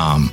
um,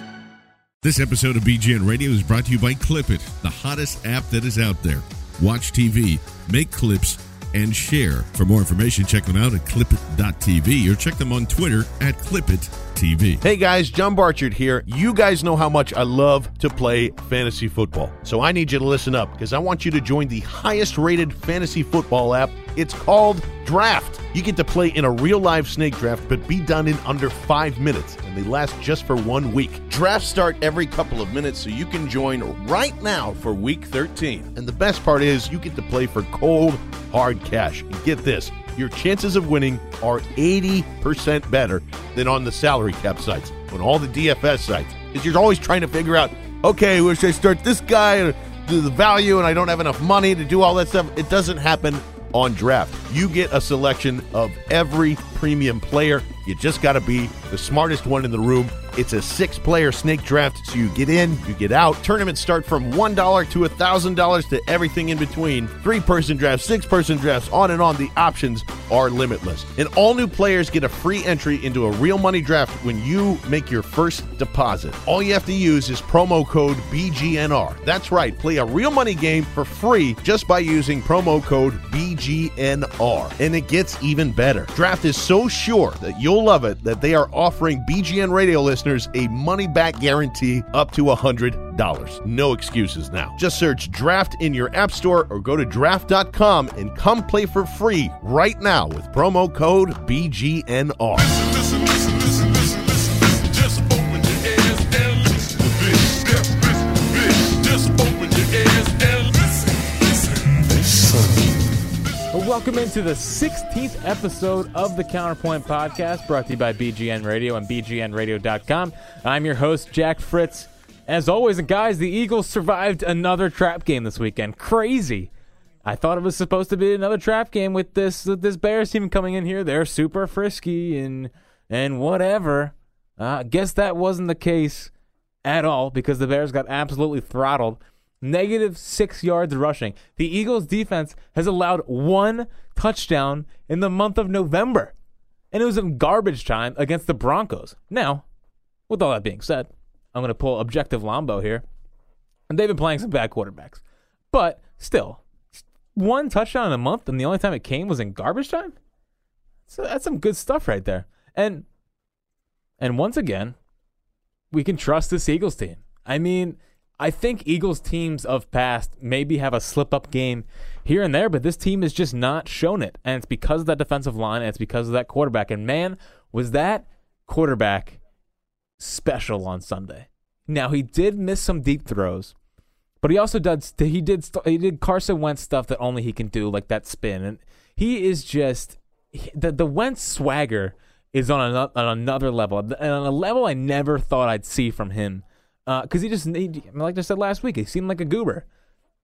This episode of BGN Radio is brought to you by Clipit, the hottest app that is out there. Watch TV, make clips, and share. For more information, check them out at clipit.tv or check them on Twitter at clipit.tv. Hey guys, John Barchard here. You guys know how much I love to play fantasy football. So I need you to listen up because I want you to join the highest rated fantasy football app. It's called Draft. You get to play in a real live snake draft, but be done in under five minutes, and they last just for one week. Drafts start every couple of minutes, so you can join right now for week 13. And the best part is, you get to play for cold, hard cash. And get this your chances of winning are 80% better than on the salary cap sites, on all the DFS sites. Because you're always trying to figure out, okay, where should I start this guy? Do the value, and I don't have enough money to do all that stuff. It doesn't happen on draft. You get a selection of every premium player. You just got to be the smartest one in the room. It's a six player snake draft, so you get in, you get out. Tournaments start from $1 to $1,000 to everything in between. Three person drafts, six person drafts, on and on. The options are limitless. And all new players get a free entry into a real money draft when you make your first deposit. All you have to use is promo code BGNR. That's right, play a real money game for free just by using promo code BGNR. And it gets even better. Draft is so sure that you'll love it that they are offering BGN radio listeners a money back guarantee up to $100. No excuses now. Just search draft in your app store or go to draft.com and come play for free right now with promo code BGNR. Welcome into the 16th episode of the Counterpoint Podcast, brought to you by BGN Radio and BGNRadio.com. I'm your host, Jack Fritz. As always, and guys, the Eagles survived another trap game this weekend. Crazy. I thought it was supposed to be another trap game with this with this Bears team coming in here. They're super frisky and and whatever. Uh, guess that wasn't the case at all because the Bears got absolutely throttled. Negative six yards rushing. The Eagles defense has allowed one touchdown in the month of November. And it was in garbage time against the Broncos. Now, with all that being said, I'm going to pull objective Lombo here. And they've been playing some bad quarterbacks. But still, one touchdown in a month, and the only time it came was in garbage time? So that's some good stuff right there. And and once again, we can trust this Eagles team. I mean, I think Eagles teams of past maybe have a slip up game here and there, but this team has just not shown it. And it's because of that defensive line and it's because of that quarterback. And man, was that quarterback special on Sunday. Now he did miss some deep throws, but he also did he did he did Carson Wentz stuff that only he can do, like that spin, and he is just the the Wentz swagger is on another, on another level, and on a level I never thought I'd see from him, Uh, because he just he, like I said last week, he seemed like a goober.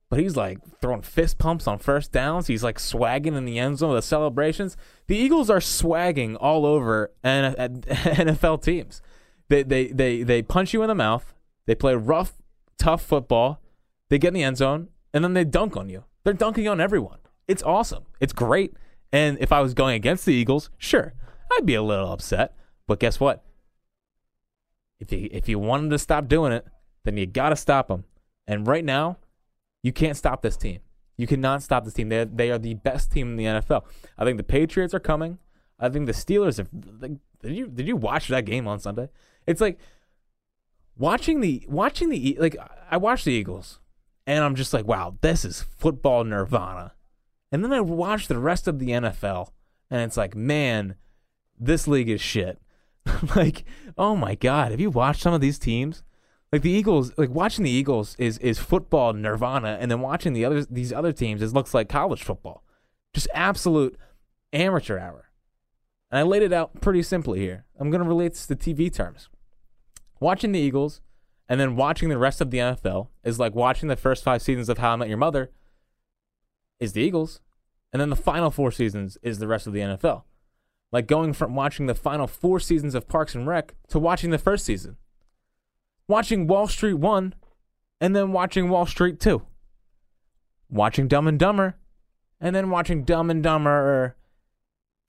But he's like throwing fist pumps on first downs. He's like swagging in the end zone with the celebrations. The Eagles are swagging all over NFL teams. They, they they they punch you in the mouth. They play rough, tough football. They get in the end zone and then they dunk on you. They're dunking on everyone. It's awesome. It's great. And if I was going against the Eagles, sure, I'd be a little upset. But guess what? If you if you want them to stop doing it, then you got to stop them. And right now, you can't stop this team. You cannot stop this team. They they are the best team in the NFL. I think the Patriots are coming. I think the Steelers have. Like, did you did you watch that game on Sunday? It's like watching the watching the like I watch the Eagles and I'm just like, wow, this is football nirvana. And then I watch the rest of the NFL and it's like, man, this league is shit. like, oh my god, have you watched some of these teams? Like the Eagles, like watching the Eagles is is football nirvana, and then watching the others these other teams is looks like college football, just absolute amateur hour. And I laid it out pretty simply here. I'm to relate this to TV terms. Watching the Eagles and then watching the rest of the NFL is like watching the first five seasons of How I Met Your Mother is the Eagles, and then the final four seasons is the rest of the NFL. Like going from watching the final four seasons of Parks and Rec to watching the first season. Watching Wall Street 1 and then watching Wall Street 2. Watching Dumb and Dumber and then watching Dumb and Dumber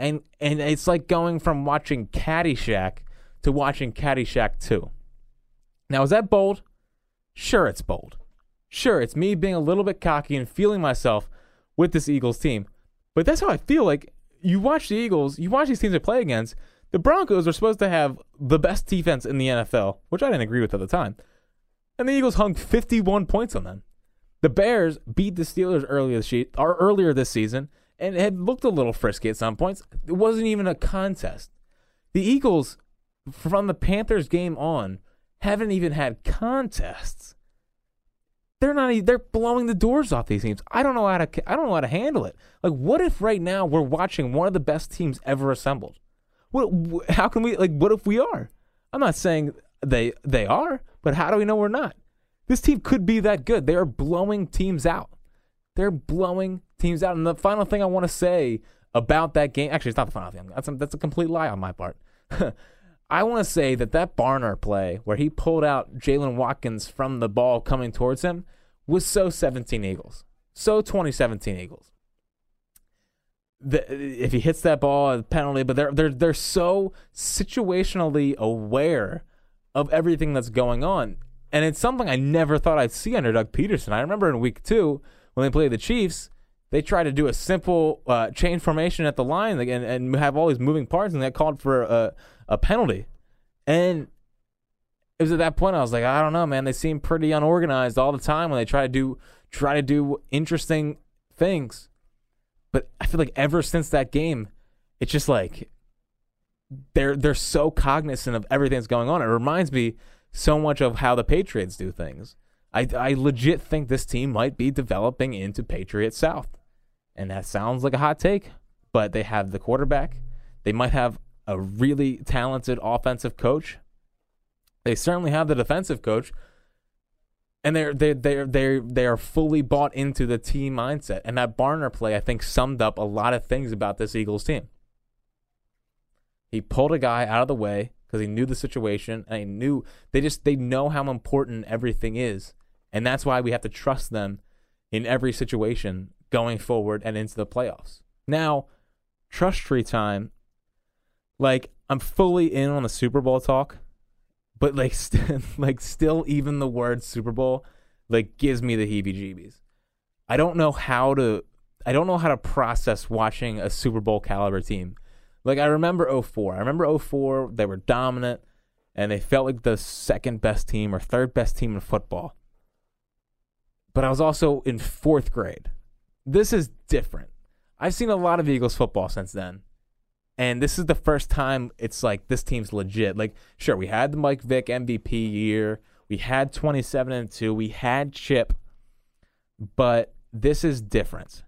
and and it's like going from watching Caddyshack to watching Caddyshack 2. Now, is that bold? Sure, it's bold. Sure, it's me being a little bit cocky and feeling myself with this Eagles team. But that's how I feel like you watch the Eagles, you watch these teams they play against. The Broncos are supposed to have the best defense in the NFL, which I didn't agree with at the time. And the Eagles hung 51 points on them. The Bears beat the Steelers earlier this, or earlier this season and it had looked a little frisky at some points. It wasn't even a contest. The Eagles, from the Panthers game on, haven't even had contests. They're not. They're blowing the doors off these teams. I don't know how to. I don't know how to handle it. Like, what if right now we're watching one of the best teams ever assembled? What? How can we? Like, what if we are? I'm not saying they they are, but how do we know we're not? This team could be that good. They are blowing teams out. They're blowing teams out. And the final thing I want to say about that game, actually, it's not the final thing. That's a, that's a complete lie on my part. I want to say that that Barner play where he pulled out Jaylen Watkins from the ball coming towards him was so 17 Eagles, so 2017 Eagles. The, if he hits that ball, a penalty. But they're they're they're so situationally aware of everything that's going on, and it's something I never thought I'd see under Doug Pederson. I remember in week two when they played the Chiefs, they tried to do a simple uh, chain formation at the line and, and have all these moving parts, and that called for a, a penalty. And it was at that point I was like, I don't know, man. They seem pretty unorganized all the time when they try to do try to do interesting things. But I feel like ever since that game, it's just like they're they're so cognizant of everything that's going on. It reminds me so much of how the Patriots do things. I, I legit think this team might be developing into Patriot South. And that sounds like a hot take, but they have the quarterback. They might have a really talented offensive coach. They certainly have the defensive coach. And they're they they they they are fully bought into the team mindset. And that Barner play I think summed up a lot of things about this Eagles team. He pulled a guy out of the way because he knew the situation and he knew they just they know how important everything is. And that's why we have to trust them in every situation going forward and into the playoffs. Now, trust tree time. Like I'm fully in on the Super Bowl talk, but like st- like still even the word Super Bowl like gives me the heebie-jeebies. I don't know how to I don't know how to process watching a Super Bowl caliber team. Like I remember 04. I remember 04, they were dominant and they felt like the second best team or third best team in football. But I was also in 4th grade. This is different. I've seen a lot of Eagles football since then. And this is the first time it's like this team's legit. Like, sure, we had the Mike Vick MVP year. We had 27 and 2. We had Chip. But this is different.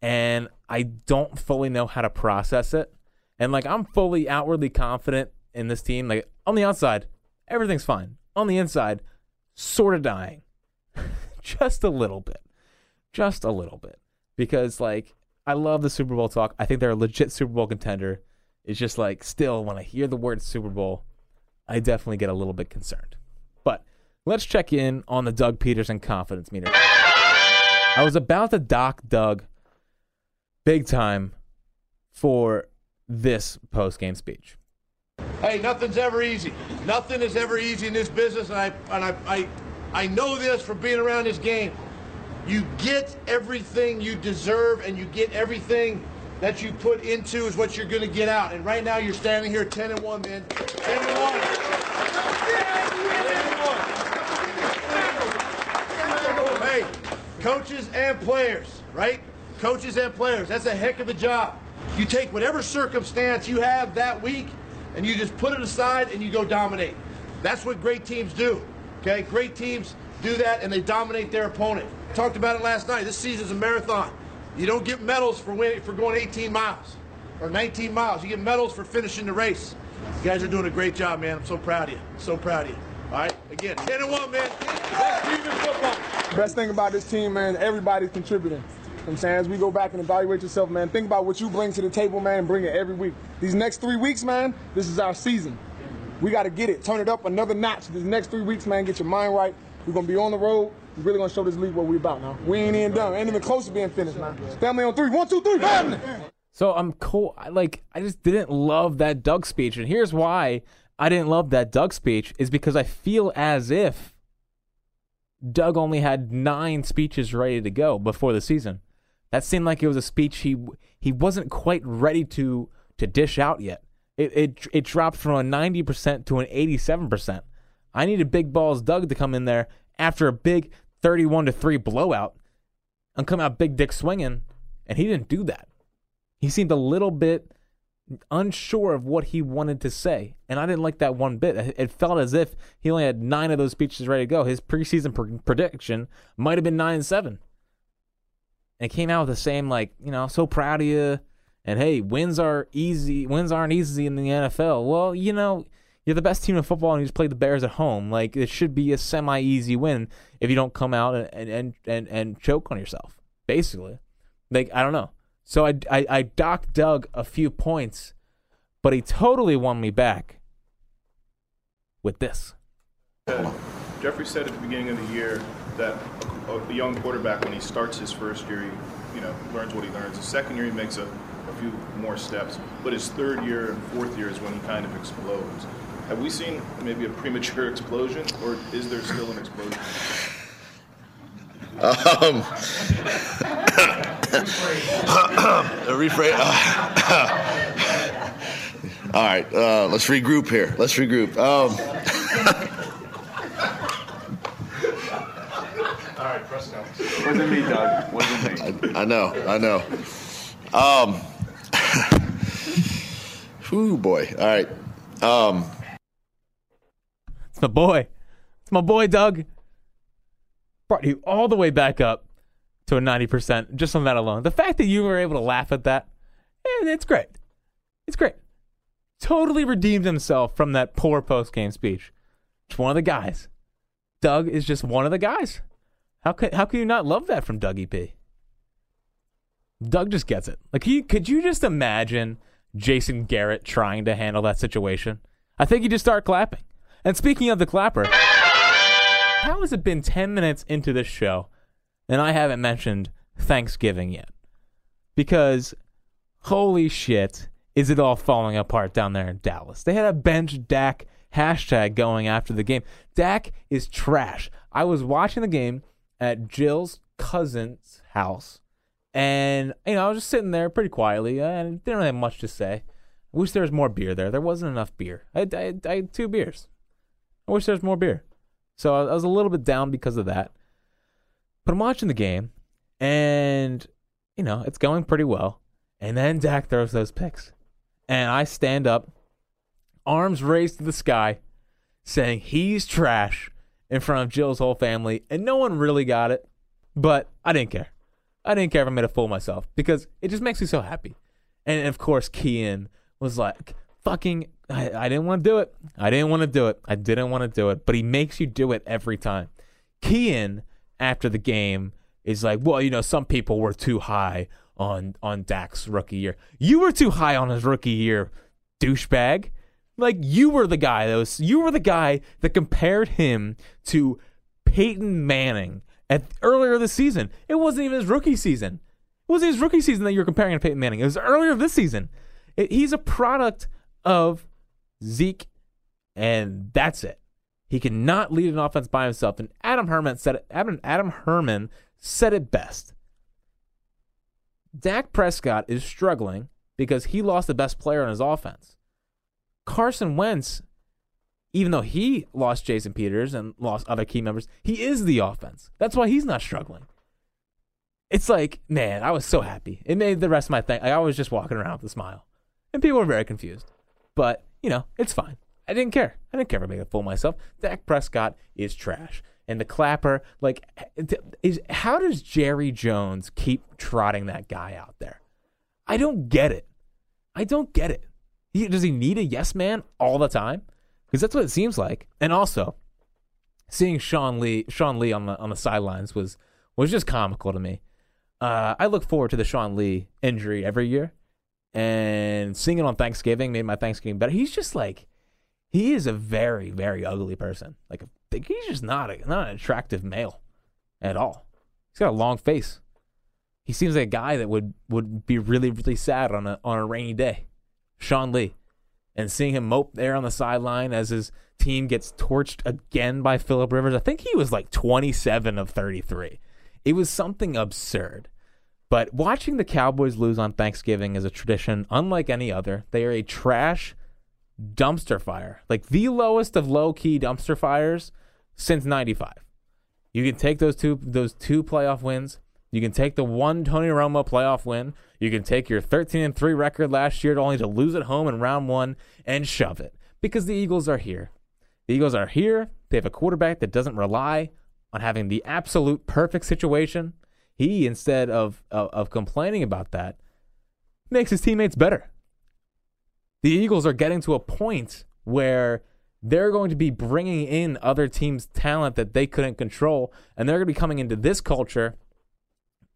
And I don't fully know how to process it. And like I'm fully outwardly confident in this team. Like on the outside, everything's fine. On the inside, sort of dying. Just a little bit. Just a little bit. Because like I love the Super Bowl talk. I think they're a legit Super Bowl contender. It's just like still when I hear the word Super Bowl, I definitely get a little bit concerned. But let's check in on the Doug Pederson confidence meter. I was about to dock Doug big time for this post game speech. Hey, nothing's ever easy. Nothing is ever easy in this business, and I and I I, I know this from being around this game. You get everything you deserve and you get everything that you put into is what you're going to get out. And right now you're standing here 10 and 1, man. 10 and 1. 10 1. Hey, coaches and players, right? Coaches and players. That's a heck of a job. You take whatever circumstance you have that week and you just put it aside and you go dominate. That's what great teams do. Okay? Great teams do that and they dominate their opponent. Talked about it last night. This season's a marathon. You don't get medals for winning for going 18 miles or 19 miles. You get medals for finishing the race. You guys are doing a great job, man. I'm so proud of you. So proud of you. All right? Again, 10 and 1, man. Best team in football. Best thing about this team, man, everybody's contributing. I'm saying as we go back and evaluate yourself, man, think about what you bring to the table, man. Bring it every week. These next three weeks, man, this is our season. We got to get it. Turn it up another notch. These next three weeks, man, get your mind right. We're gonna be on the road. We're really gonna show this league what we about now. We ain't even done. Ain't even close to being finished, man. Family on three. One, two, three. Family. So I'm cool. I, like I just didn't love that Doug speech, and here's why I didn't love that Doug speech is because I feel as if Doug only had nine speeches ready to go before the season. That seemed like it was a speech he he wasn't quite ready to to dish out yet. It it it dropped from a ninety percent to an eighty seven percent. I needed Big Balls Doug to come in there after a big thirty one to three blowout and come out big dick swinging, and he didn't do that. He seemed a little bit unsure of what he wanted to say, and I didn't like that one bit. It it felt as if he only had nine of those speeches ready to go. His preseason pr- prediction might have been nine and seven, and it came out with the same like, you know, so proud of you, and hey, wins are easy. Wins aren't easy in the NFL. Well, you know. You're the best team in football, and you just play the Bears at home. Like it should be a semi-easy win if you don't come out and and and, and choke on yourself. Basically, like I don't know. So I, I, I docked Doug a few points, but he totally won me back with this. Jeffrey said at the beginning of the year that a, a young quarterback, when he starts his first year, he you know learns what he learns. The second year, he makes a, a few more steps, but his third year and fourth year is when he kind of explodes. Have we seen maybe a premature explosion, or is there still an explosion? Um, rephrase. all right, uh, let's regroup here. Let's regroup. Um, All right, press now. Wasn't me, Doug. Wasn't me. I, I know, I know. Um, whew, boy. All right. Um, It's my boy. It's my boy, Doug. Brought you all the way back up to a 90% just on that alone. The fact that you were able to laugh at that, eh, it's great. It's great. Totally redeemed himself from that poor post game speech. Just one of the guys. Doug is just one of the guys. How could how can you not love that from Dougie P? Doug just gets it. Like he could you just imagine Jason Garrett trying to handle that situation? I think he just start clapping. And speaking of the clapper, how has it been 10 minutes into this show and I haven't mentioned Thanksgiving yet? Because holy shit, is it all falling apart down there in Dallas? They had a bench Dak hashtag going after the game. Dak is trash. I was watching the game at Jill's cousin's house, and you know I was just sitting there pretty quietly, uh, and didn't really have much to say. Wish there was more beer there. There wasn't enough beer. I, I, I had two beers. I wish there was more beer. So I was a little bit down because of that. But I'm watching the game, and you know it's going pretty well. And then Dak throws those picks, and I stand up, arms raised to the sky, saying he's trash in front of Jill's whole family, and no one really got it. But I didn't care. I didn't care if I made a fool of myself because it just makes me so happy. And of course, Kian was like, fucking, I, I didn't want to do it. I didn't want to do it. I didn't want to do it. But he makes you do it every time. Kian, after the game, is like, well, you know, some people were too high on on Dak's rookie year. You were too high on his rookie year, douchebag. Like you were the guy that was you were the guy that compared him to Peyton Manning at earlier this season. It wasn't even his rookie season. It wasn't his rookie season that you were comparing to Peyton Manning. It was earlier this season. It, he's a product of Zeke, and that's it. He cannot lead an offense by himself. And Adam Herman said it. Adam, Adam Herman said it best. Dak Prescott is struggling because he lost the best player on his offense. Carson Wentz, even though he lost Jason Peters and lost other key members, he is the offense. That's why he's not struggling. it's like, man, I was so happy. It made the rest of my thing. I was just walking around with a smile, and people were very confused. But you know, it's fine. I didn't care. I didn't care I made a fool of myself. Dak Prescott is trash, and the clapper, like, is how does Jerry Jones keep trotting that guy out there? I don't get it. I don't get it. He, does he need a yes man all the time? Because that's what it seems like. And also, seeing Sean Lee, Sean Lee on the on the sidelines was was just comical to me. Uh, I look forward to the Sean Lee injury every year, and seeing it on Thanksgiving made my Thanksgiving better. He's just like, he is a very very ugly person. Like he's just not a, not an attractive male at all. He's got a long face. He seems like a guy that would would be really really sad on a on a rainy day. Sean Lee, and seeing him mope there on the sideline as his team gets torched again by Philip Rivers. I think he was like 27 of 33. It was something absurd. But watching the Cowboys lose on Thanksgiving is a tradition unlike any other. They are a trash dumpster fire, like the lowest of low key dumpster fires since 95. You can take those two those two playoff wins. You can take the one Tony Romo playoff win. You can take your 13 and 3 record last year to only to lose at home in round 1 and shove it because the Eagles are here. The Eagles are here. They have a quarterback that doesn't rely on having the absolute perfect situation. He instead of of, of complaining about that makes his teammates better. The Eagles are getting to a point where they're going to be bringing in other teams' talent that they couldn't control, and they're going to be coming into this culture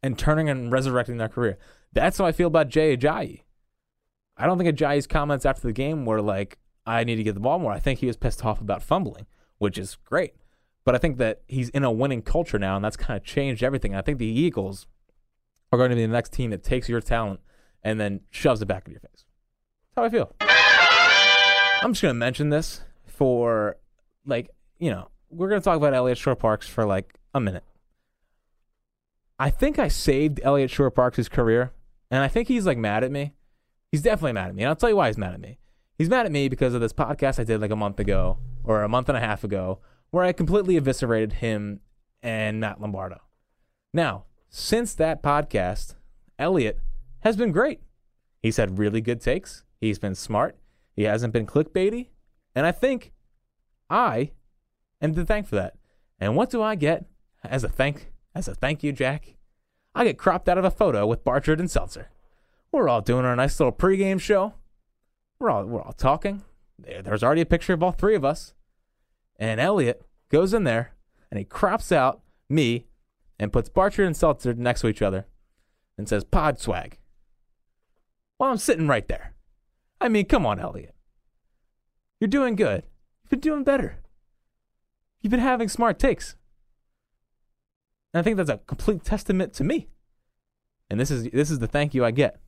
and turning and resurrecting their career. That's how I feel about Jay Ajayi. I don't think Ajayi's comments after the game were like, I need to get the ball more. I think he was pissed off about fumbling, which is great. But I think that he's in a winning culture now, and that's kind of changed everything. I think the Eagles are going to be the next team that takes your talent and then shoves it back in your face. That's how I feel. I'm just going to mention this for, like, you know, we're going to talk about Eliot Shorr-Parks for like a minute. I think I saved Eliot Shorr-Parks' career, and I think he's like mad at me. He's definitely mad at me. And I'll tell you why he's mad at me. He's mad at me because of this podcast I did like a month ago or a month and a half ago where I completely eviscerated him and Matt Lombardo. Now, since that podcast, Eliot has been great. He's had really good takes. He's been smart. He hasn't been clickbaity. And I think I am to thank for that. And what do I get as a thank as a thank you, Jack? I get cropped out of a photo with Barchard and Seltzer. We're all doing our nice little pregame show. We're all we're all talking. There's already a picture of all three of us. And Eliot goes in there and he crops out me and puts Barchard and Seltzer next to each other and says pod swag. Well, I'm sitting right there. I mean, come on, Eliot. You're doing good. You've been doing better. You've been having smart takes. And I think that's a complete testament to me. And this is this is the thank you I get.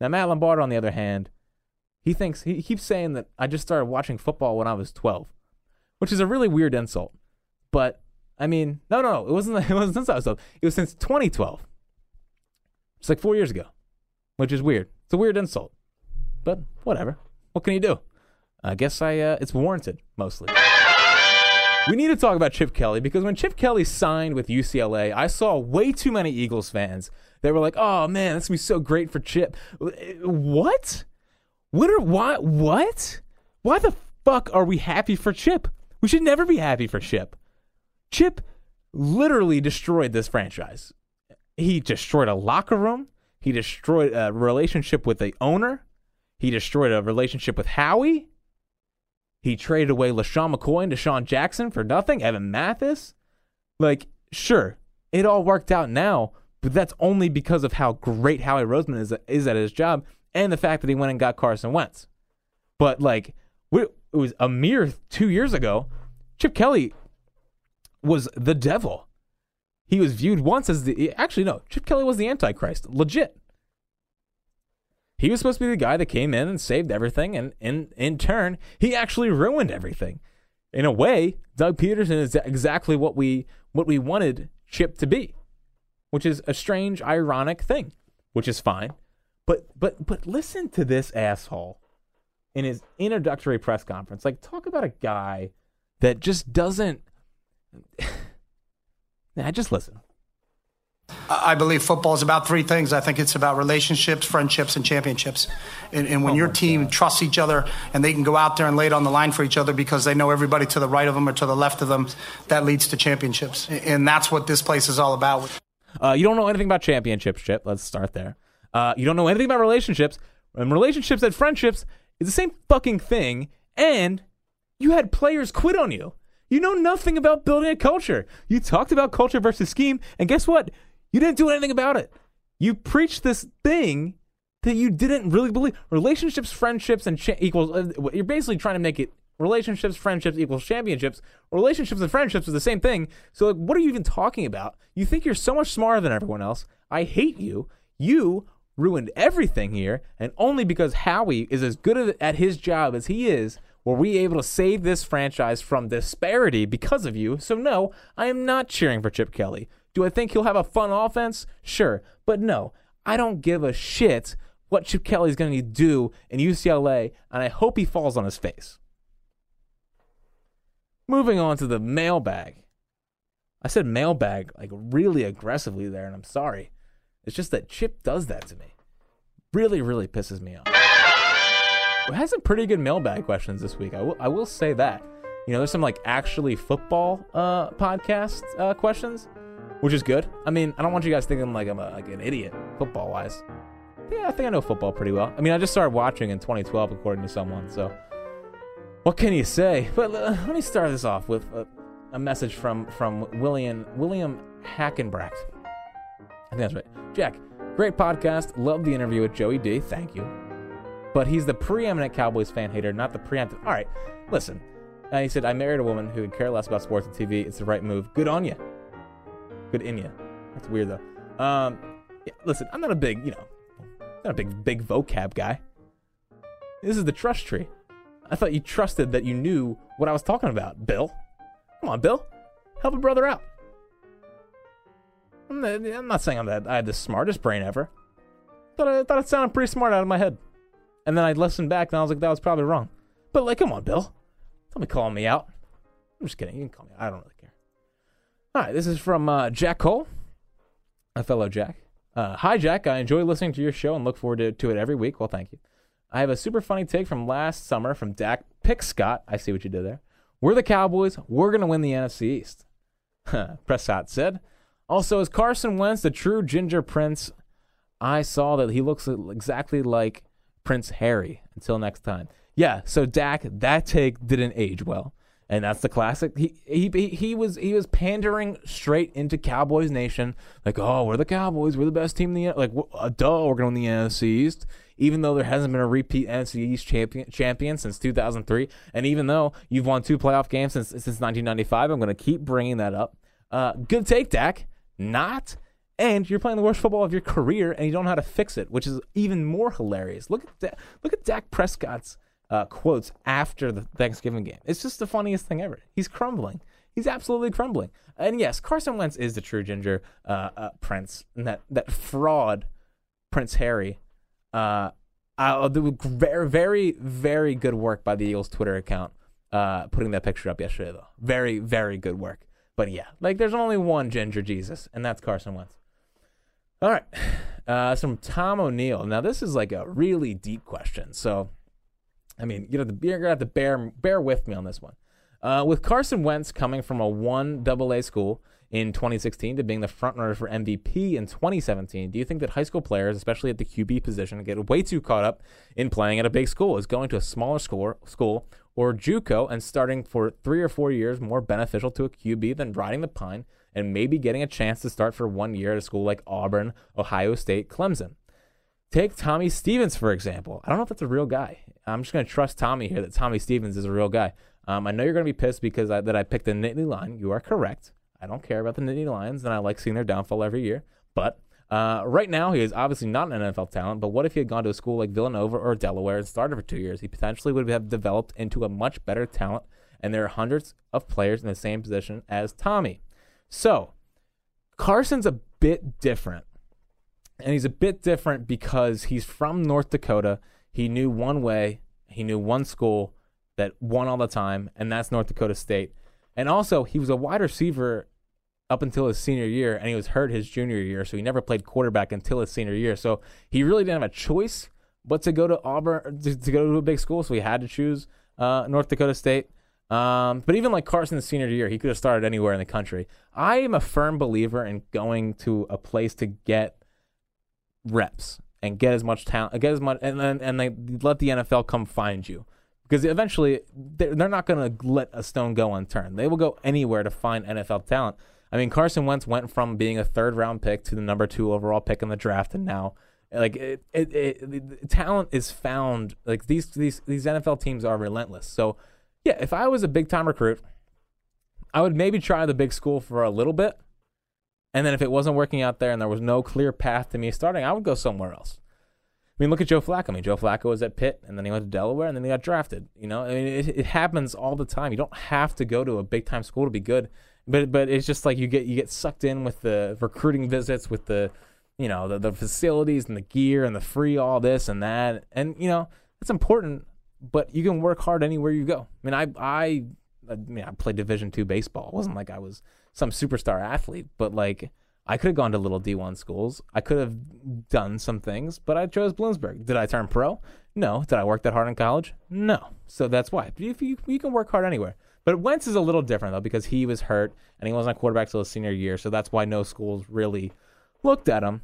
Now Matt Lombardo, on the other hand, he thinks he keeps saying that I just started watching football when I was 12, which is a really weird insult. But I mean, no, no, it wasn't. It wasn't since I was 12. It was since 2012. It's like four years ago, which is weird. It's a weird insult, but whatever. What can you do? I guess I uh, it's warranted mostly. We need to talk about Chip Kelly because when Chip Kelly signed with UCLA, I saw way too many Eagles fans. that were like, "Oh man, that's gonna be so great for Chip." What? What are why? What? Why the fuck are we happy for Chip? We should never be happy for Chip. Chip literally destroyed this franchise. He destroyed a locker room. He destroyed a relationship with the owner. He destroyed a relationship with Howie. He traded away LeSean McCoy and DeSean Jackson for nothing. Evan Mathis. Like, sure, it all worked out now, but that's only because of how great Howie Roseman is, is at his job and the fact that he went and got Carson Wentz. But, like, it was a mere two years ago, Chip Kelly was the devil. He was viewed once as the. Actually, no, Chip Kelly was the Antichrist. Legit. He was supposed to be the guy that came in and saved everything, and in, in turn, he actually ruined everything. In a way, Doug Pederson is exactly what we what we wanted Chip to be, which is a strange, ironic thing, which is fine. But but but listen to this asshole in his introductory press conference. Like, talk about a guy that just doesn't. nah, just listen. I believe football is about three things. I think it's about relationships, friendships, and championships. And, and when your team trusts each other and they can go out there and lay it on the line for each other because they know everybody to the right of them or to the left of them, that leads to championships. And that's what this place is all about. Uh, you don't know anything about championships, Chip. Let's start there. Uh, you don't know anything about relationships. And relationships and friendships is the same fucking thing. And you had players quit on you. You know nothing about building a culture. You talked about culture versus scheme, and guess what? You didn't do anything about it. You preached this thing that you didn't really believe. Relationships, friendships, and cha- equals. Uh, you're basically trying to make it relationships, friendships equals championships. Relationships and friendships are the same thing. So, like, what are you even talking about? You think you're so much smarter than everyone else. I hate you. You ruined everything here, and only because Howie is as good at his job as he is were we able to save this franchise from disparity because of you. So, no, I am not cheering for Chip Kelly. Do I think he'll have a fun offense? Sure. But no, I don't give a shit what Chip Kelly's going to do in UCLA, and I hope he falls on his face. Moving on to the mailbag. I said mailbag like really aggressively there, and I'm sorry. It's just that Chip does that to me. Really, really pisses me off. We had some pretty good mailbag questions this week. I will, I will say that. You know, there's some like actually football uh, podcast uh, questions, which is good. I mean, I don't want you guys thinking like I'm a, like an idiot football wise. Yeah, I think I know football pretty well. I mean, I just started watching in 2012, according to someone. So, what can you say? But uh, let me start this off with a, a message from from William William Hackenbracht. I think that's right. Jack, great podcast. Love the interview with Joey D. Thank you. But he's the preeminent Cowboys fan hater, not the preemptive. All right, listen. And he said, I married a woman who could care less about sports and TV. It's the right move. Good on you. Good in you. That's weird, though. Um, yeah, listen, I'm not a big, you know, not a big, big vocab guy. This is the trust tree. I thought you trusted that you knew what I was talking about, Bill. Come on, Bill. Help a brother out. I'm not, saying I'm that I had the smartest brain ever. Thought I thought it sounded pretty smart out of my head. And then I listened back and I was like, that was probably wrong. But like, come on, Bill. Don't be calling me out. I'm just kidding. You can call me. Out. I don't really care. All right, this is from uh, Jack Cole, a fellow Jack. Uh, Hi, Jack. I enjoy listening to your show and look forward to, to it every week. Well, thank you. I have a super funny take from last summer from Dak Pickscott. I see what you did there. We're the Cowboys. We're going to win the NFC East. Prescott said. Also, is Carson Wentz the true ginger prince? I saw that he looks exactly like Prince Harry. Until next time. Yeah, so Dak, that take didn't age well. And that's the classic. He, he he was he was pandering straight into Cowboys Nation, like, oh, we're the Cowboys, we're the best team in the like, uh, duh, we're going to win the NFC East. Even though there hasn't been a repeat NFC East champion champion since 2003, and even though you've won two playoff games since since 1995, I'm going to keep bringing that up. Uh, good take, Dak. Not and you're playing the worst football of your career, and you don't know how to fix it, which is even more hilarious. Look at da- look at Dak Prescott's uh, quotes after the Thanksgiving game. It's just the funniest thing ever. He's crumbling. He's absolutely crumbling. And yes, Carson Wentz is the true ginger uh, uh, prince, and that that fraud Prince Harry. Uh, uh, very very very good work by the Eagles Twitter account, uh, putting that picture up yesterday though. Very very good work. But yeah, like there's only one ginger Jesus, and that's Carson Wentz. All right. Uh, from Tom O'Neill. Now, this is like a really deep question. So, I mean, you know, you're going to have to bear, bear with me on this one. Uh, with Carson Wentz coming from a one AA school in 2016 to being the frontrunner for MVP in 2017, do you think that high school players, especially at the QB position, get way too caught up in playing at a big school? Is going to a smaller school, school or JUCO and starting for three or four years more beneficial to a QB than riding the pine and maybe getting a chance to start for one year at a school like Auburn, Ohio State, Clemson. Take Tommy Stevens, for example. I don't know if that's a real guy. I'm just going to trust Tommy here that Tommy Stevens is a real guy. Um, I know you're going to be pissed because I, that I picked the Nittany Lion. You are correct. I don't care about the Nittany Lions, and I like seeing their downfall every year. But uh, right now, he is obviously not an NFL talent. But what if he had gone to a school like Villanova or Delaware and started for two years? He potentially would have developed into a much better talent. And there are hundreds of players in the same position as Tommy. So, Carson's a bit different. And he's a bit different because he's from North Dakota. He knew one way, he knew one school that won all the time, and that's North Dakota State. And also, he was a wide receiver up until his senior year, and he was hurt his junior year, so he never played quarterback until his senior year. So he really didn't have a choice but to go to Auburn to, to go to a big school. So he had to choose uh, North Dakota State. Um, but even like Carson's senior year, he could have started anywhere in the country. I am a firm believer in going to a place to get reps and get as much talent, get as much, and then and they let the NFL come find you because eventually they're, they're not going to let a stone go unturned. They will go anywhere to find NFL talent. I mean, Carson Wentz went from being a third round pick to the number two overall pick in the draft, and now like it, it, it, talent is found. Like these these these NFL teams are relentless. So yeah, if I was a big time recruit, I would maybe try the big school for a little bit. And then if it wasn't working out there and there was no clear path to me starting, I would go somewhere else. I mean, look at Joe Flacco. I mean, Joe Flacco was at Pitt, and then he went to Delaware, and then he got drafted. You know, I mean, it, it happens all the time. You don't have to go to a big time school to be good, but but it's just like you get you get sucked in with the recruiting visits, with the you know the, the facilities and the gear and the free all this and that, and you know it's important. But you can work hard anywhere you go. I mean, I I I mean, I played Division two baseball. It wasn't like I was some superstar athlete, but like I could have gone to little D1 schools. I could have done some things, but I chose Bloomsburg. Did I turn pro? No. Did I work that hard in college? No. So that's why. if you, you can work hard anywhere. But Wentz is a little different, though, because he was hurt and he wasn't a quarterback till his senior year. So that's why no schools really looked at him.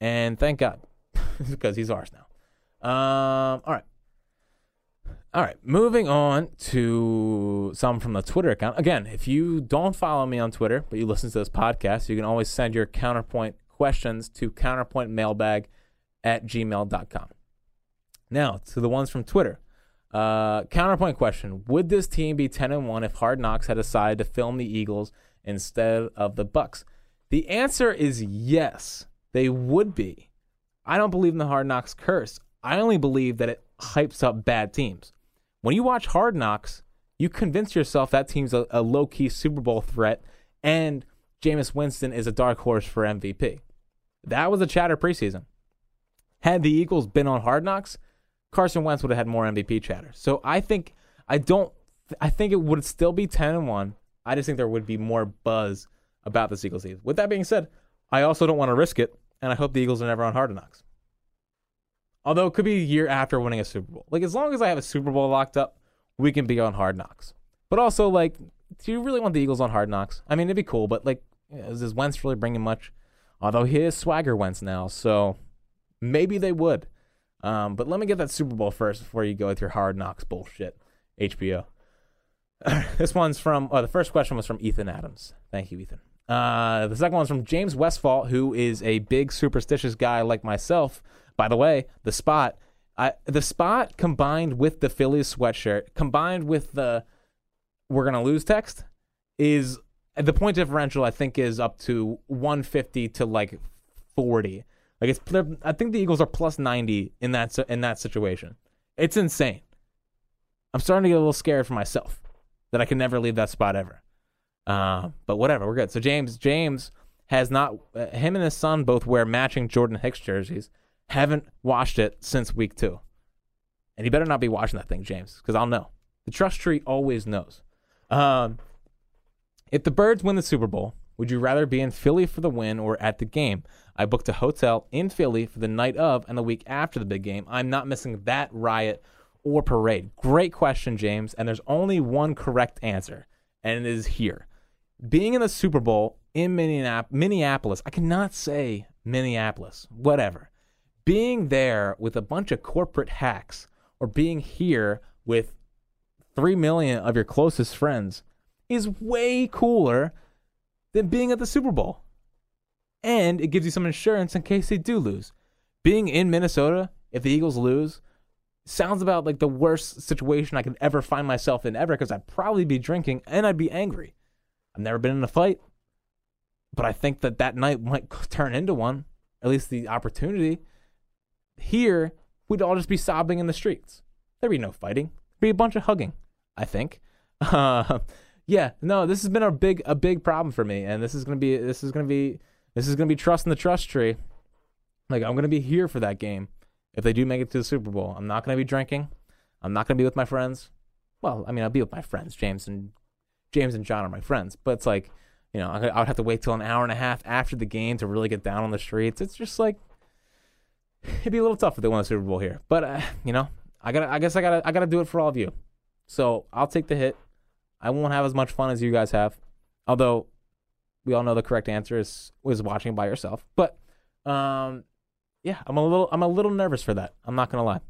And thank God, because he's ours now. Um, all right. All right, moving on to some from the Twitter account. Again, if you don't follow me on Twitter, but you listen to this podcast, you can always send your counterpoint questions to counterpointmailbag at gmail.com. Now, to the ones from Twitter. Uh, counterpoint question Would this team be 10 and 1 if Hard Knocks had decided to film the Eagles instead of the Bucs? The answer is yes, they would be. I don't believe in the Hard Knocks curse. I only believe that it hypes up bad teams. When you watch Hard Knocks, you convince yourself that team's a, a low key Super Bowl threat and Jameis Winston is a dark horse for MVP. That was a chatter preseason. Had the Eagles been on Hard Knocks, Carson Wentz would have had more MVP chatter. So I think I don't I think it would still be 10 and 1. I just think there would be more buzz about the Eagles. With that being said, I also don't want to risk it, and I hope the Eagles are never on Hard Knocks. Although it could be a year after winning a Super Bowl. Like as long as I have a Super Bowl locked up, we can be on Hard Knocks. But also, like, do you really want the Eagles on Hard Knocks? I mean, it'd be cool, but like, is Wentz really bringing much? Although he is swagger Wentz now, so maybe they would. Um, but let me get that Super Bowl first before you go with your Hard Knocks bullshit. HBO. this one's from. Oh, the first question was from Ethan Adams. Thank you, Ethan. Uh, the second one's from James Westfall, who is a big superstitious guy like myself. By the way, the spot, I, the spot combined with the Phillies sweatshirt, combined with the "we're gonna lose" text, is the point differential. I think is up to 150 to like 40. Like it's, I think the Eagles are plus 90 in that in that situation. It's insane. I'm starting to get a little scared for myself that I can never leave that spot ever. Uh, but whatever, we're good. So James, James has not. Uh, him and his son both wear matching Jordan Hicks jerseys. Haven't watched it since week two. And you better not be watching that thing, James, because I'll know. The trust tree always knows. Um, if the Birds win the Super Bowl, would you rather be in Philly for the win or at the game? I booked a hotel in Philly for the night of and the week after the big game. I'm not missing that riot or parade. Great question, James. And there's only one correct answer, and it is here. Being in the Super Bowl in Minneapolis, I cannot say Minneapolis, whatever being there with a bunch of corporate hacks or being here with 3 million of your closest friends is way cooler than being at the Super Bowl. And it gives you some insurance in case they do lose. Being in Minnesota, if the Eagles lose, sounds about like the worst situation I could ever find myself in ever because I'd probably be drinking and I'd be angry. I've never been in a fight, but I think that that night might turn into one, at least the opportunity. Here, we'd all just be sobbing in the streets. There'd be no fighting. There'd be a bunch of hugging, I think. Uh, yeah, no, this has been a big a big problem for me, and this is gonna be this is gonna be this is gonna be trust in the trust tree. Like I'm gonna be here for that game if they do make it to the Super Bowl. I'm not gonna be drinking. I'm not gonna be with my friends. Well, I mean, I'll be with my friends. James and James and John are my friends, but it's like, you know, I, I would have to wait till an hour and a half after the game to really get down on the streets. It's just like it'd be a little tough if they won the Super Bowl here. But uh, you know, I gotta. I guess I gotta. I gotta do it for all of you. So I'll take the hit. I won't have as much fun as you guys have. Although we all know the correct answer is was watching by yourself. But um, yeah, I'm a little. I'm a little nervous for that. I'm not gonna lie.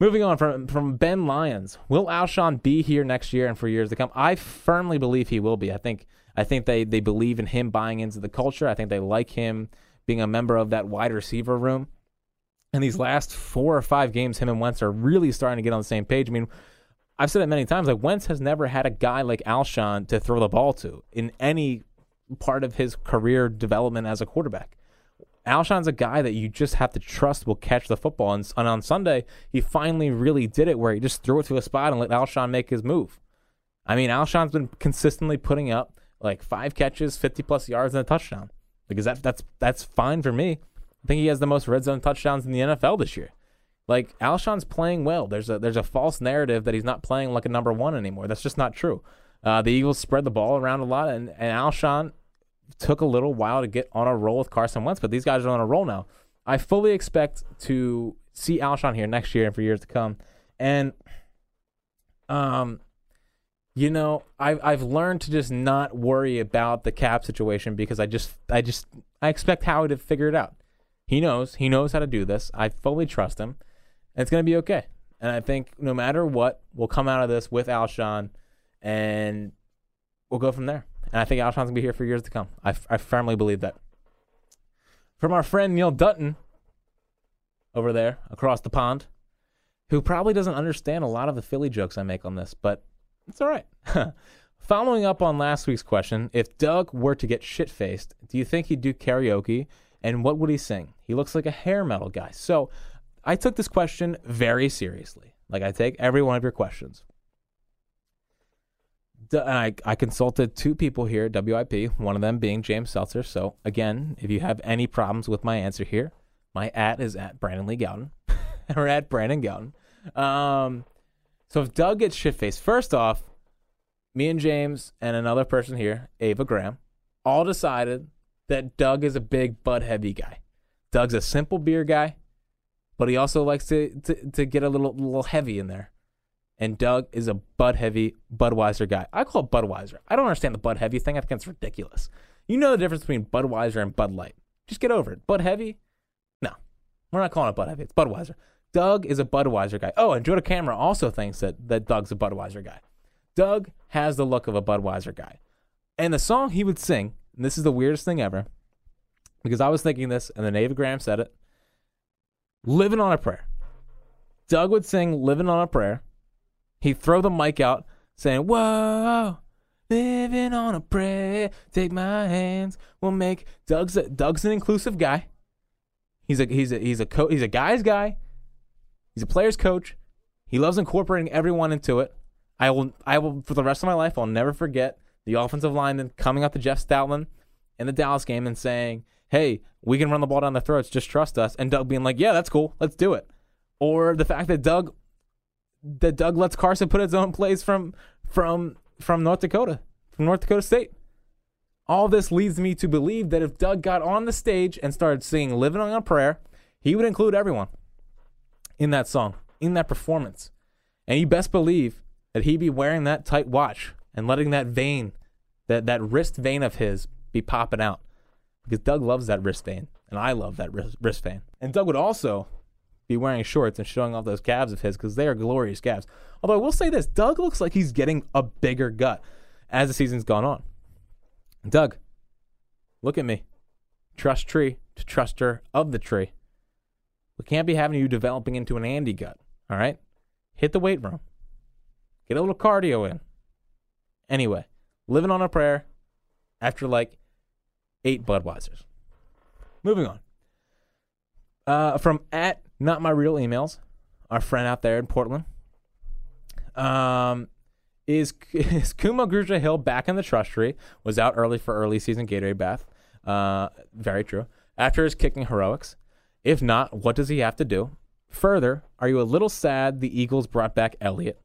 Moving on from from Ben Lyons, will Alshon be here next year and for years to come? I firmly believe he will be. I think I think they they believe in him buying into the culture. I think they like him being a member of that wide receiver room. And these last four or five games, him and Wentz are really starting to get on the same page. I mean, I've said it many times. Like Wentz has never had a guy like Alshon to throw the ball to in any part of his career development as a quarterback. Alshon's a guy that you just have to trust will catch the football. And, and on Sunday, he finally really did it where he just threw it to a spot and let Alshon make his move. I mean, Alshon's been consistently putting up like five catches, 50 plus yards, and a touchdown. Because that, that's that's fine for me. I think he has the most red zone touchdowns in the NFL this year. Like Alshon's playing well. There's a there's a false narrative that he's not playing like a number one anymore. That's just not true. Uh, the Eagles spread the ball around a lot, and, and Alshon took a little while to get on a roll with Carson Wentz, but these guys are on a roll now. I fully expect to see Alshon here next year and for years to come. And um you know, I've I've learned to just not worry about the cap situation because I just I just I expect Howie to figure it out. He knows. He knows how to do this. I fully trust him. And it's gonna be okay. And I think no matter what, we'll come out of this with Alshon and we'll go from there. And I think Alshon's gonna be here for years to come. I, I firmly believe that. From our friend Neil Dutton over there across the pond, who probably doesn't understand a lot of the Philly jokes I make on this, but it's all right. Following up on last week's question, if Doug were to get shit faced, do you think he'd do karaoke? And what would he sing? He looks like a hair metal guy. So I took this question very seriously. Like I take every one of your questions. And I, I consulted two people here at WIP, one of them being James Seltzer. So again, if you have any problems with my answer here, my at is at Brandon Lee Gowden or at Brandon Gowden. Um, so if Doug gets shit faced, first off, me and James and another person here, Ava Graham, all decided that Doug is a big Bud heavy guy. Doug's a simple beer guy, but he also likes to, to, to get a little little heavy in there. And Doug is a Bud heavy Budweiser guy. I call it Budweiser. I don't understand the Bud heavy thing. I think it's ridiculous. You know the difference between Budweiser and Bud Light. Just get over it. Bud heavy? No. We're not calling it Bud heavy. It's Budweiser. Doug is a Budweiser guy. Oh, and Joe Camera also thinks that, that Doug's a Budweiser guy. Doug has the look of a Budweiser guy. And the song he would sing, and this is the weirdest thing ever, because I was thinking this, and then Ava Graham said it Living on a Prayer. Doug would sing Living on a Prayer. He'd throw the mic out saying, Whoa, living on a prayer. Take my hands. We'll make Doug's a, Doug's an inclusive guy. He's a he's a he's a co- he's a guy's guy. He's a player's coach. He loves incorporating everyone into it. I will I will for the rest of my life I'll never forget the offensive lineman coming up to Jeff Stoutland in the Dallas game and saying, "Hey, we can run the ball down their throats. Just trust us." And Doug being like, "Yeah, that's cool. Let's do it." Or the fact that Doug that Doug lets Carson put his own plays from from from North Dakota, from North Dakota State. All this leads me to believe that if Doug got on the stage and started singing "Living on a Prayer," he would include everyone in that song, in that performance. And you best believe that he'd be wearing that tight watch and letting that vein, that, that wrist vein of his, be popping out. Because Doug loves that wrist vein, and I love that wrist, vein. And Doug would also be wearing shorts and showing off those calves of his because they are glorious calves. Although I will say this Doug looks like he's getting a bigger gut as the season's gone on. Doug, look at me. Trust tree to truster of the tree. We can't be having you developing into an Andy gut. All right? Hit the weight room. Get a little cardio in. Anyway, living on a prayer after like eight Budweisers. Moving on. Uh, from at not my real emails, our friend out there in Portland. Um, is is Kuma Grugier Hill back in the trust tree? Was out early for early season Gatorade bath. Uh, very true. After his kicking heroics. If not, what does he have to do? Further, are you a little sad the Eagles brought back Elliott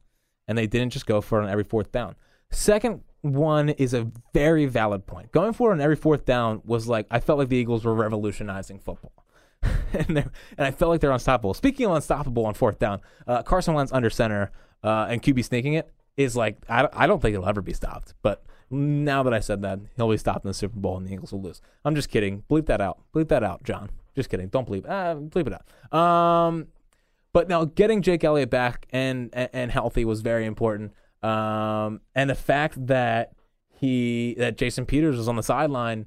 and they didn't just go for it on every fourth down? Second one is a very valid point. Going forward on every fourth down was like I felt like the Eagles were revolutionizing football. and, and I felt like they're unstoppable. Speaking of unstoppable on fourth down, uh, Carson Wentz under center uh, and QB sneaking it is like I, I don't think it'll ever be stopped. But now that I said that, he'll be stopped in the Super Bowl and the Eagles will lose. I'm just kidding. Bleep that out. Bleep that out, John. Just kidding. Don't bleep. Uh, bleep it out. Um, but now getting Jake Elliott back and and, and healthy was very important. Um, and the fact that he that Jason Peters was on the sideline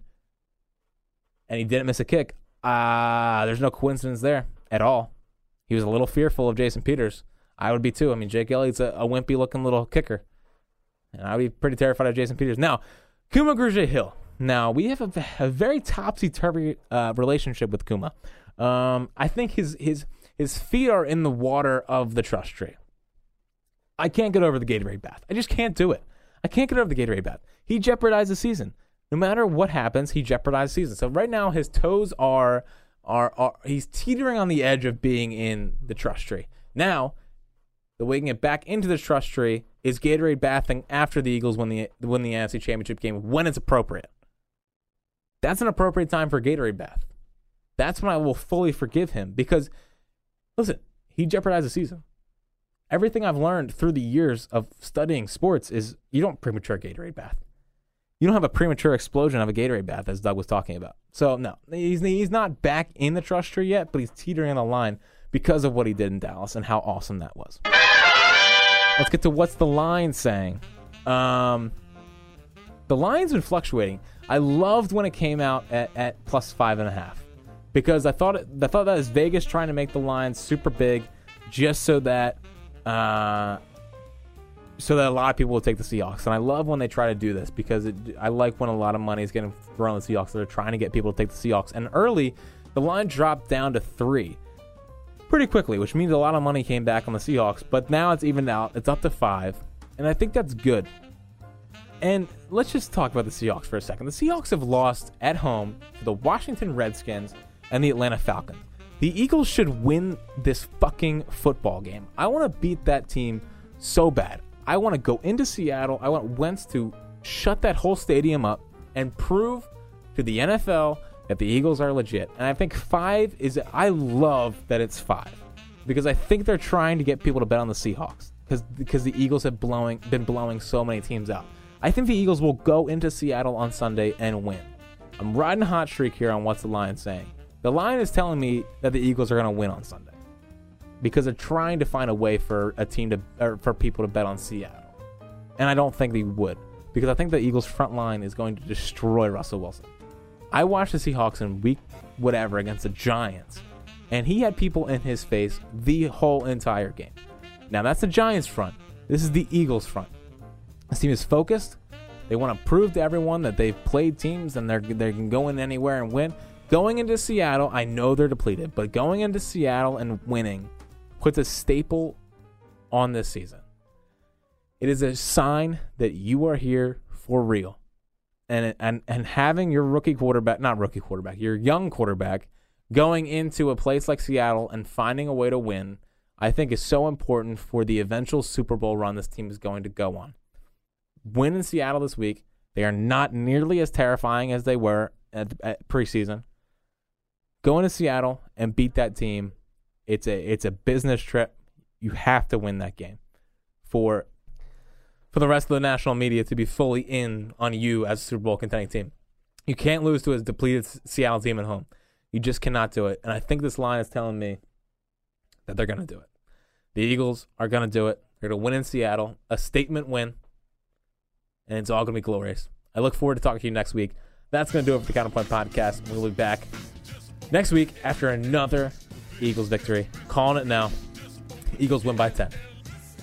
and he didn't miss a kick. Uh, there's no coincidence there at all. He was a little fearful of Jason Peters. I would be too. I mean, Jake Elliott's a, a wimpy looking little kicker. And I would be pretty terrified of Jason Peters. Now, Kuma Grugier Hill. Now, we have a very topsy turvy uh, relationship with Kuma. Um, I think his, his, his feet are in the water of the trust tree. I can't get over the Gatorade bath. I just can't do it. I can't get over the Gatorade bath. He jeopardized the season. No matter what happens, he jeopardized the season. So right now his toes are are, are he's teetering on the edge of being in the trust tree. Now, the way he can get back into the trust tree is Gatorade bathing after the Eagles win the win the NFC Championship game when it's appropriate. That's an appropriate time for Gatorade bath. That's when I will fully forgive him because listen, he jeopardized the season everything I've learned through the years of studying sports is you don't premature Gatorade bath. You don't have a premature explosion of a Gatorade bath, as Doug was talking about. So no, he's he's not back in the trust tree yet, but he's teetering on the line because of what he did in Dallas and how awesome that was. Let's get to what's the line saying. Um, the line's been fluctuating. I loved when it came out at, at plus five and a half because I thought it, I thought that was Vegas trying to make the line super big, just so that uh, so that a lot of people will take the Seahawks. And I love when they try to do this because it, I like when a lot of money is getting thrown at the Seahawks. They're trying to get people to take the Seahawks. And early, the line dropped down to three pretty quickly, which means a lot of money came back on the Seahawks. But now it's evened out. It's up to five, and I think that's good. And let's just talk about the Seahawks for a second. The Seahawks have lost at home to the Washington Redskins and the Atlanta Falcons. The Eagles should win this fucking football game. I want to beat that team so bad. I want to go into Seattle. I want Wentz to shut that whole stadium up and prove to the NFL that the Eagles are legit. And I think five is, I love that it's five because I think they're trying to get people to bet on the Seahawks because because the Eagles have blowing been blowing so many teams out. I think the Eagles will go into Seattle on Sunday and win. I'm riding a hot streak here on what's the line saying. The line is telling me that the Eagles are going to win on Sunday because they're trying to find a way for a team to or for people to bet on Seattle, and I don't think they would because I think the Eagles' front line is going to destroy Russell Wilson. I watched the Seahawks in week whatever against the Giants, and he had people in his face the whole entire game. Now that's the Giants front. This is the Eagles front. This team is focused. They want to prove to everyone that they've played teams and they're they can go in anywhere and win. Going into Seattle, I know they're depleted, but going into Seattle and winning puts a staple on this season. It is a sign that you are here for real. And and and having your rookie quarterback, not rookie quarterback, your young quarterback going into a place like Seattle and finding a way to win, I think is so important for the eventual Super Bowl run this team is going to go on. Win in Seattle this week. They are not nearly as terrifying as they were at, at preseason. Go to Seattle and beat that team. It's a it's a business trip. You have to win that game for for the rest of the national media to be fully in on you as a Super Bowl contending team. You can't lose to a depleted Seattle team at home. You just cannot do it. And I think this line is telling me that they're going to do it. The Eagles are going to do it. They're going to win in Seattle, a statement win, and it's all going to be glorious. I look forward to talking to you next week. That's going to do it for the Counterpoint Podcast. We'll be back next week after another Eagles victory. Calling it now. Eagles win by 10.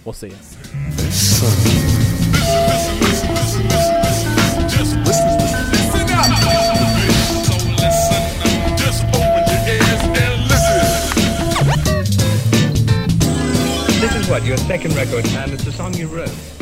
We'll see you. This is what, your second record, and it's a song you wrote?